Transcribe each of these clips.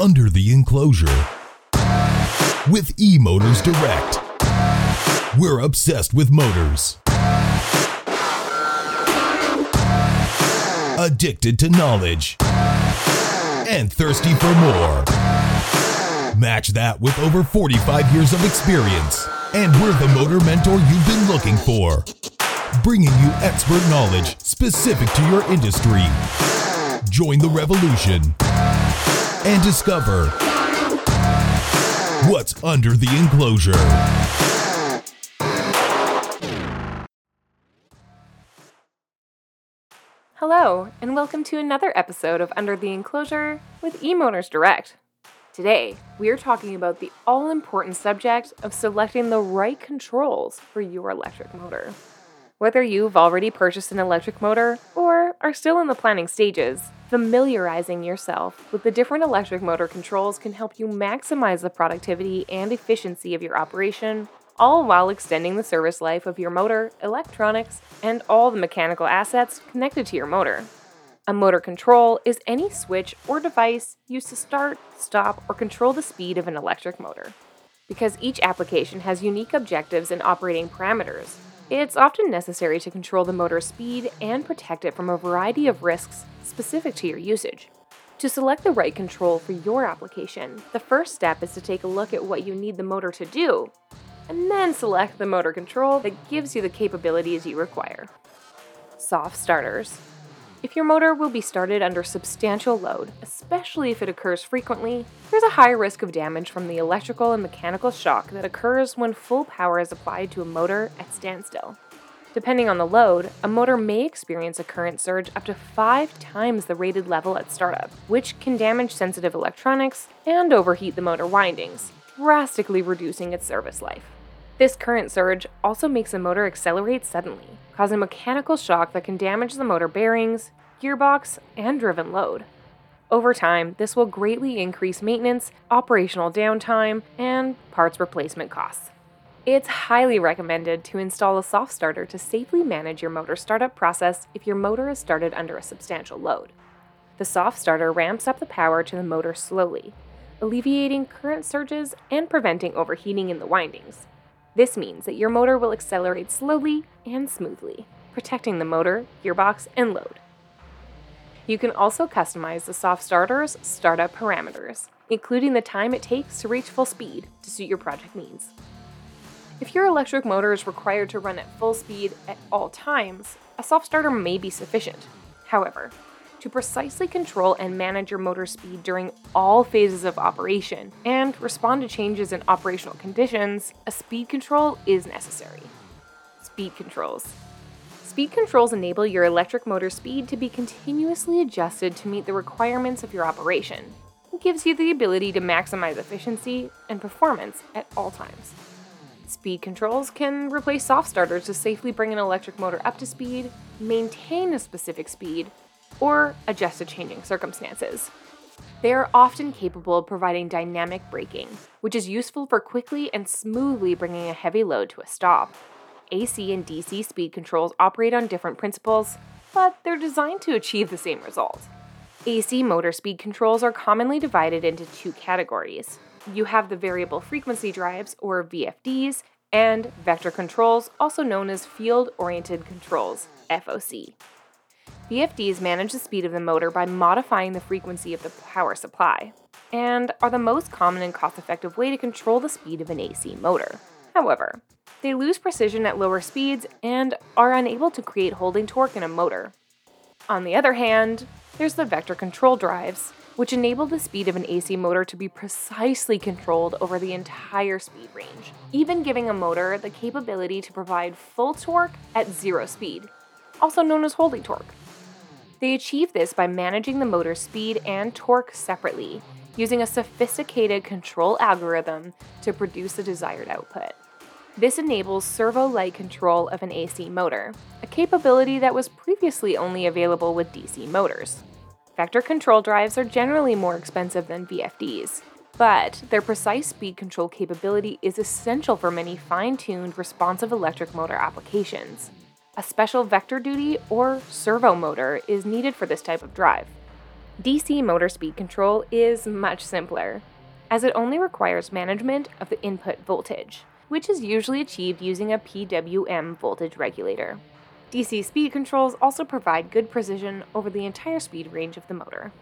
Under the Enclosure with eMotors Direct. We're obsessed with motors. Addicted to knowledge. And thirsty for more. Match that with over 45 years of experience. And we're the motor mentor you've been looking for. Bringing you expert knowledge specific to your industry. Join the revolution and discover what's under the enclosure. Hello, and welcome to another episode of Under the Enclosure with eMotors Direct. Today, we are talking about the all important subject of selecting the right controls for your electric motor. Whether you've already purchased an electric motor or are still in the planning stages, familiarizing yourself with the different electric motor controls can help you maximize the productivity and efficiency of your operation, all while extending the service life of your motor, electronics, and all the mechanical assets connected to your motor. A motor control is any switch or device used to start, stop, or control the speed of an electric motor. Because each application has unique objectives and operating parameters, it's often necessary to control the motor's speed and protect it from a variety of risks specific to your usage. To select the right control for your application, the first step is to take a look at what you need the motor to do, and then select the motor control that gives you the capabilities you require. Soft starters. If your motor will be started under substantial load, especially if it occurs frequently, there's a high risk of damage from the electrical and mechanical shock that occurs when full power is applied to a motor at standstill. Depending on the load, a motor may experience a current surge up to five times the rated level at startup, which can damage sensitive electronics and overheat the motor windings, drastically reducing its service life. This current surge also makes the motor accelerate suddenly, causing mechanical shock that can damage the motor bearings, gearbox, and driven load. Over time, this will greatly increase maintenance, operational downtime, and parts replacement costs. It's highly recommended to install a soft starter to safely manage your motor startup process if your motor is started under a substantial load. The soft starter ramps up the power to the motor slowly, alleviating current surges and preventing overheating in the windings. This means that your motor will accelerate slowly and smoothly, protecting the motor, gearbox, and load. You can also customize the soft starter's startup parameters, including the time it takes to reach full speed to suit your project needs. If your electric motor is required to run at full speed at all times, a soft starter may be sufficient. However, to precisely control and manage your motor speed during all phases of operation and respond to changes in operational conditions, a speed control is necessary. Speed controls. Speed controls enable your electric motor speed to be continuously adjusted to meet the requirements of your operation. It gives you the ability to maximize efficiency and performance at all times. Speed controls can replace soft starters to safely bring an electric motor up to speed, maintain a specific speed, or adjust to changing circumstances. They are often capable of providing dynamic braking, which is useful for quickly and smoothly bringing a heavy load to a stop. AC and DC speed controls operate on different principles, but they're designed to achieve the same result. AC motor speed controls are commonly divided into two categories. You have the variable frequency drives, or VFDs, and vector controls, also known as field oriented controls, FOC. VFDs manage the speed of the motor by modifying the frequency of the power supply, and are the most common and cost effective way to control the speed of an AC motor. However, they lose precision at lower speeds and are unable to create holding torque in a motor. On the other hand, there's the vector control drives, which enable the speed of an AC motor to be precisely controlled over the entire speed range, even giving a motor the capability to provide full torque at zero speed, also known as holding torque. They achieve this by managing the motor speed and torque separately, using a sophisticated control algorithm to produce the desired output. This enables servo like control of an AC motor, a capability that was previously only available with DC motors. Vector control drives are generally more expensive than VFDs, but their precise speed control capability is essential for many fine tuned responsive electric motor applications. A special vector duty or servo motor is needed for this type of drive. DC motor speed control is much simpler, as it only requires management of the input voltage, which is usually achieved using a PWM voltage regulator. DC speed controls also provide good precision over the entire speed range of the motor.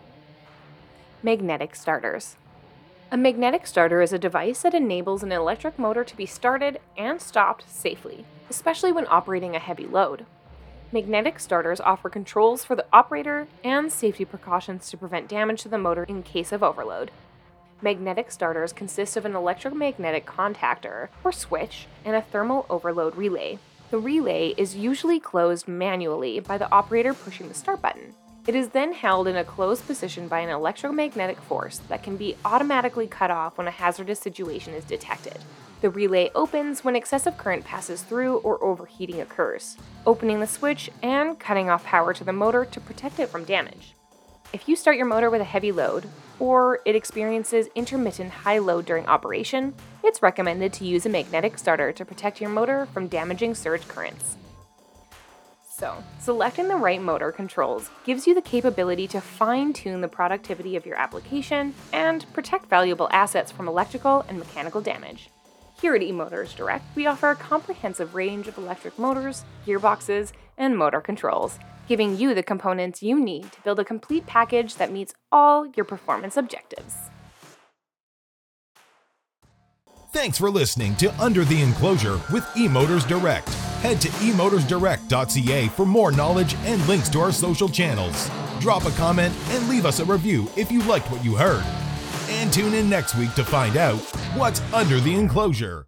Magnetic starters. A magnetic starter is a device that enables an electric motor to be started and stopped safely, especially when operating a heavy load. Magnetic starters offer controls for the operator and safety precautions to prevent damage to the motor in case of overload. Magnetic starters consist of an electromagnetic contactor, or switch, and a thermal overload relay. The relay is usually closed manually by the operator pushing the start button. It is then held in a closed position by an electromagnetic force that can be automatically cut off when a hazardous situation is detected. The relay opens when excessive current passes through or overheating occurs, opening the switch and cutting off power to the motor to protect it from damage. If you start your motor with a heavy load, or it experiences intermittent high load during operation, it's recommended to use a magnetic starter to protect your motor from damaging surge currents. So, selecting the right motor controls gives you the capability to fine tune the productivity of your application and protect valuable assets from electrical and mechanical damage. Here at eMotors Direct, we offer a comprehensive range of electric motors, gearboxes, and motor controls, giving you the components you need to build a complete package that meets all your performance objectives. Thanks for listening to Under the Enclosure with eMotors Direct. Head to emotorsdirect.ca for more knowledge and links to our social channels. Drop a comment and leave us a review if you liked what you heard. And tune in next week to find out what's under the enclosure.